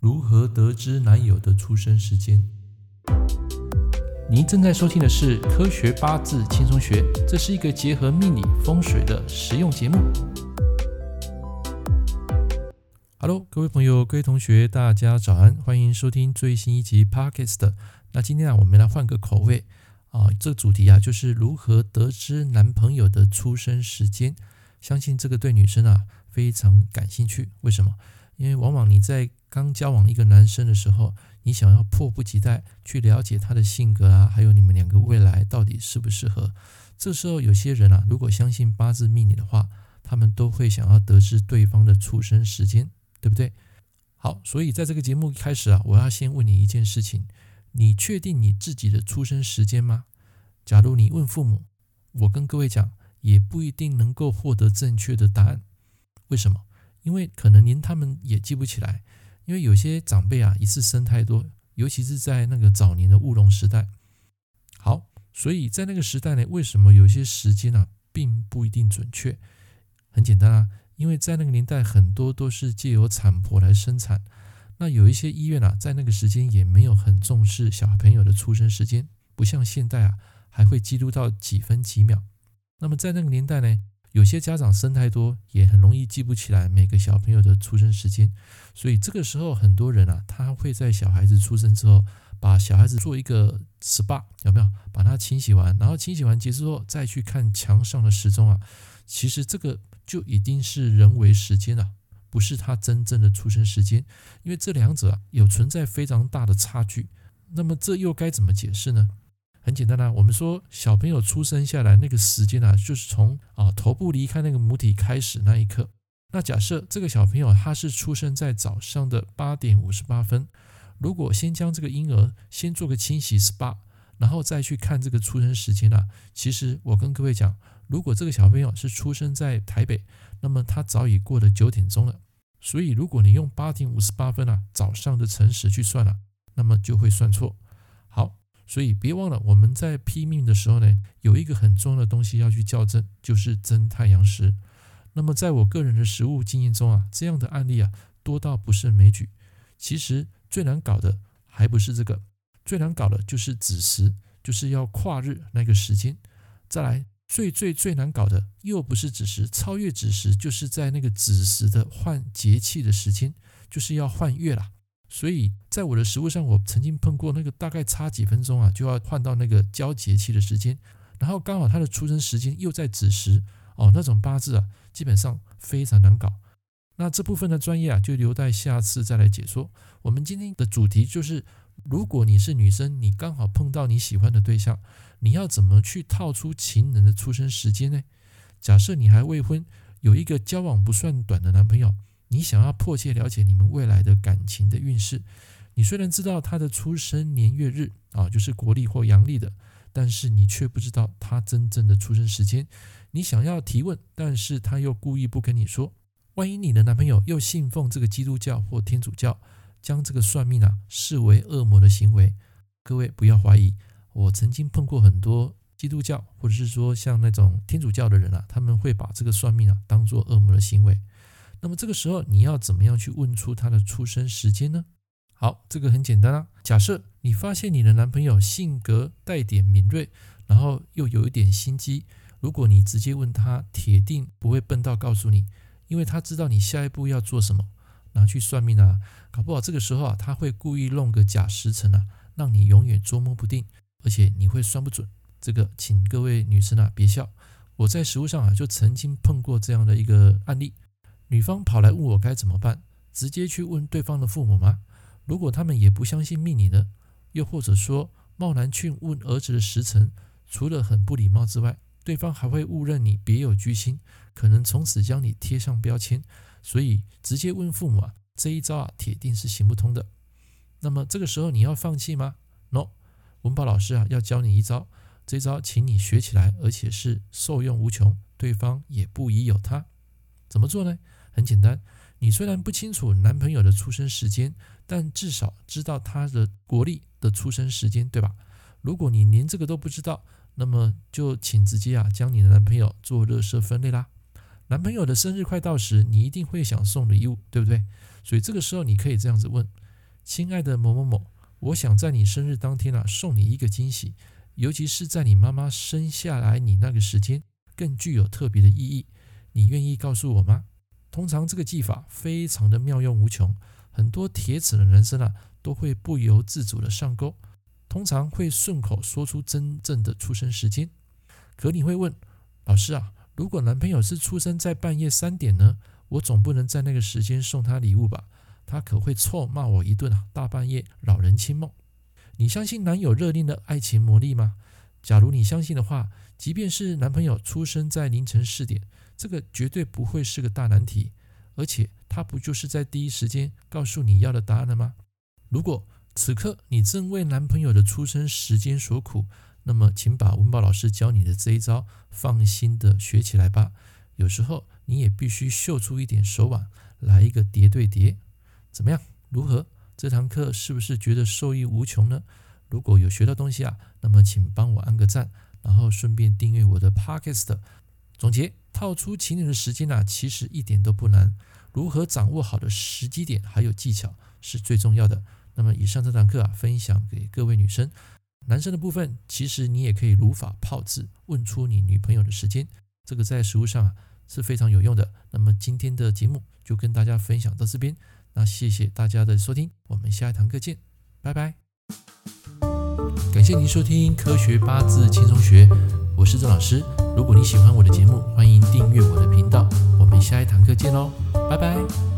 如何得知男友的出生时间？您正在收听的是《科学八字轻松学》，这是一个结合命理风水的实用节目。Hello，各位朋友、各位同学，大家早安，欢迎收听最新一集 Podcast。那今天啊，我们来换个口味啊，这个主题啊，就是如何得知男朋友的出生时间。相信这个对女生啊非常感兴趣。为什么？因为往往你在刚交往一个男生的时候，你想要迫不及待去了解他的性格啊，还有你们两个未来到底适不适合。这时候有些人啊，如果相信八字命理的话，他们都会想要得知对方的出生时间，对不对？好，所以在这个节目开始啊，我要先问你一件事情：你确定你自己的出生时间吗？假如你问父母，我跟各位讲，也不一定能够获得正确的答案。为什么？因为可能连他们也记不起来，因为有些长辈啊一次生太多，尤其是在那个早年的乌龙时代。好，所以在那个时代呢，为什么有些时间啊并不一定准确？很简单啊，因为在那个年代很多都是借由产婆来生产，那有一些医院啊在那个时间也没有很重视小朋友的出生时间，不像现代啊还会记录到几分几秒。那么在那个年代呢，有些家长生太多，也很容易记不起来每个小朋友的出生时间，所以这个时候很多人啊，他会在小孩子出生之后，把小孩子做一个 SPA，有没有？把它清洗完，然后清洗完结束后再去看墙上的时钟啊，其实这个就已经是人为时间了，不是他真正的出生时间，因为这两者啊有存在非常大的差距。那么这又该怎么解释呢？很简单啦，我们说小朋友出生下来那个时间啊，就是从啊头部离开那个母体开始那一刻。那假设这个小朋友他是出生在早上的八点五十八分，如果先将这个婴儿先做个清洗 SPA，然后再去看这个出生时间啊，其实我跟各位讲，如果这个小朋友是出生在台北，那么他早已过了九点钟了。所以如果你用八点五十八分啊早上的晨时去算了，那么就会算错。所以别忘了，我们在批命的时候呢，有一个很重要的东西要去校正，就是真太阳时。那么在我个人的实务经验中啊，这样的案例啊多到不胜枚举。其实最难搞的还不是这个，最难搞的就是子时，就是要跨日那个时间。再来，最最最难搞的又不是子时，超越子时，就是在那个子时的换节气的时间，就是要换月了。所以在我的实务上，我曾经碰过那个大概差几分钟啊，就要换到那个交节气的时间，然后刚好他的出生时间又在子时哦，那种八字啊，基本上非常难搞。那这部分的专业啊，就留待下次再来解说。我们今天的主题就是，如果你是女生，你刚好碰到你喜欢的对象，你要怎么去套出情人的出生时间呢？假设你还未婚，有一个交往不算短的男朋友。你想要迫切了解你们未来的感情的运势，你虽然知道他的出生年月日啊，就是国历或阳历的，但是你却不知道他真正的出生时间。你想要提问，但是他又故意不跟你说。万一你的男朋友又信奉这个基督教或天主教，将这个算命啊视为恶魔的行为，各位不要怀疑，我曾经碰过很多基督教或者是说像那种天主教的人啊，他们会把这个算命啊当做恶魔的行为。那么这个时候你要怎么样去问出他的出生时间呢？好，这个很简单啊。假设你发现你的男朋友性格带点敏锐，然后又有一点心机，如果你直接问他，铁定不会笨到告诉你，因为他知道你下一步要做什么。拿去算命啊，搞不好这个时候啊，他会故意弄个假时辰啊，让你永远捉摸不定，而且你会算不准。这个请各位女生啊别笑，我在实务上啊就曾经碰过这样的一个案例。女方跑来问我该怎么办？直接去问对方的父母吗？如果他们也不相信命理呢？又或者说贸然去问儿子的时辰，除了很不礼貌之外，对方还会误认你别有居心，可能从此将你贴上标签。所以直接问父母啊，这一招啊，铁定是行不通的。那么这个时候你要放弃吗？No，文宝老师啊，要教你一招，这招请你学起来，而且是受用无穷，对方也不疑有他。怎么做呢？很简单，你虽然不清楚男朋友的出生时间，但至少知道他的国历的出生时间，对吧？如果你连这个都不知道，那么就请直接啊将你的男朋友做热色分类啦。男朋友的生日快到时，你一定会想送礼物，对不对？所以这个时候你可以这样子问：亲爱的某某某，我想在你生日当天啊，送你一个惊喜，尤其是在你妈妈生下来你那个时间，更具有特别的意义。你愿意告诉我吗？通常这个技法非常的妙用无穷，很多铁齿的男生啊，都会不由自主的上钩，通常会顺口说出真正的出生时间。可你会问，老师啊，如果男朋友是出生在半夜三点呢？我总不能在那个时间送他礼物吧？他可会臭骂我一顿啊！大半夜扰人清梦。你相信男友热恋的爱情魔力吗？假如你相信的话，即便是男朋友出生在凌晨四点，这个绝对不会是个大难题。而且他不就是在第一时间告诉你要的答案了吗？如果此刻你正为男朋友的出生时间所苦，那么请把文宝老师教你的这一招放心的学起来吧。有时候你也必须秀出一点手腕，来一个叠对叠。怎么样？如何？这堂课是不是觉得受益无穷呢？如果有学到东西啊，那么请帮我按个赞，然后顺便订阅我的 Podcast。总结：套出情人的时间啊，其实一点都不难。如何掌握好的时机点还有技巧是最重要的。那么以上这堂课啊，分享给各位女生。男生的部分，其实你也可以如法炮制，问出你女朋友的时间。这个在实务上啊是非常有用的。那么今天的节目就跟大家分享到这边。那谢谢大家的收听，我们下一堂课见，拜拜。感谢您收听《科学八字轻松学》，我是郑老师。如果你喜欢我的节目，欢迎订阅我的频道。我们下一堂课见喽，拜拜。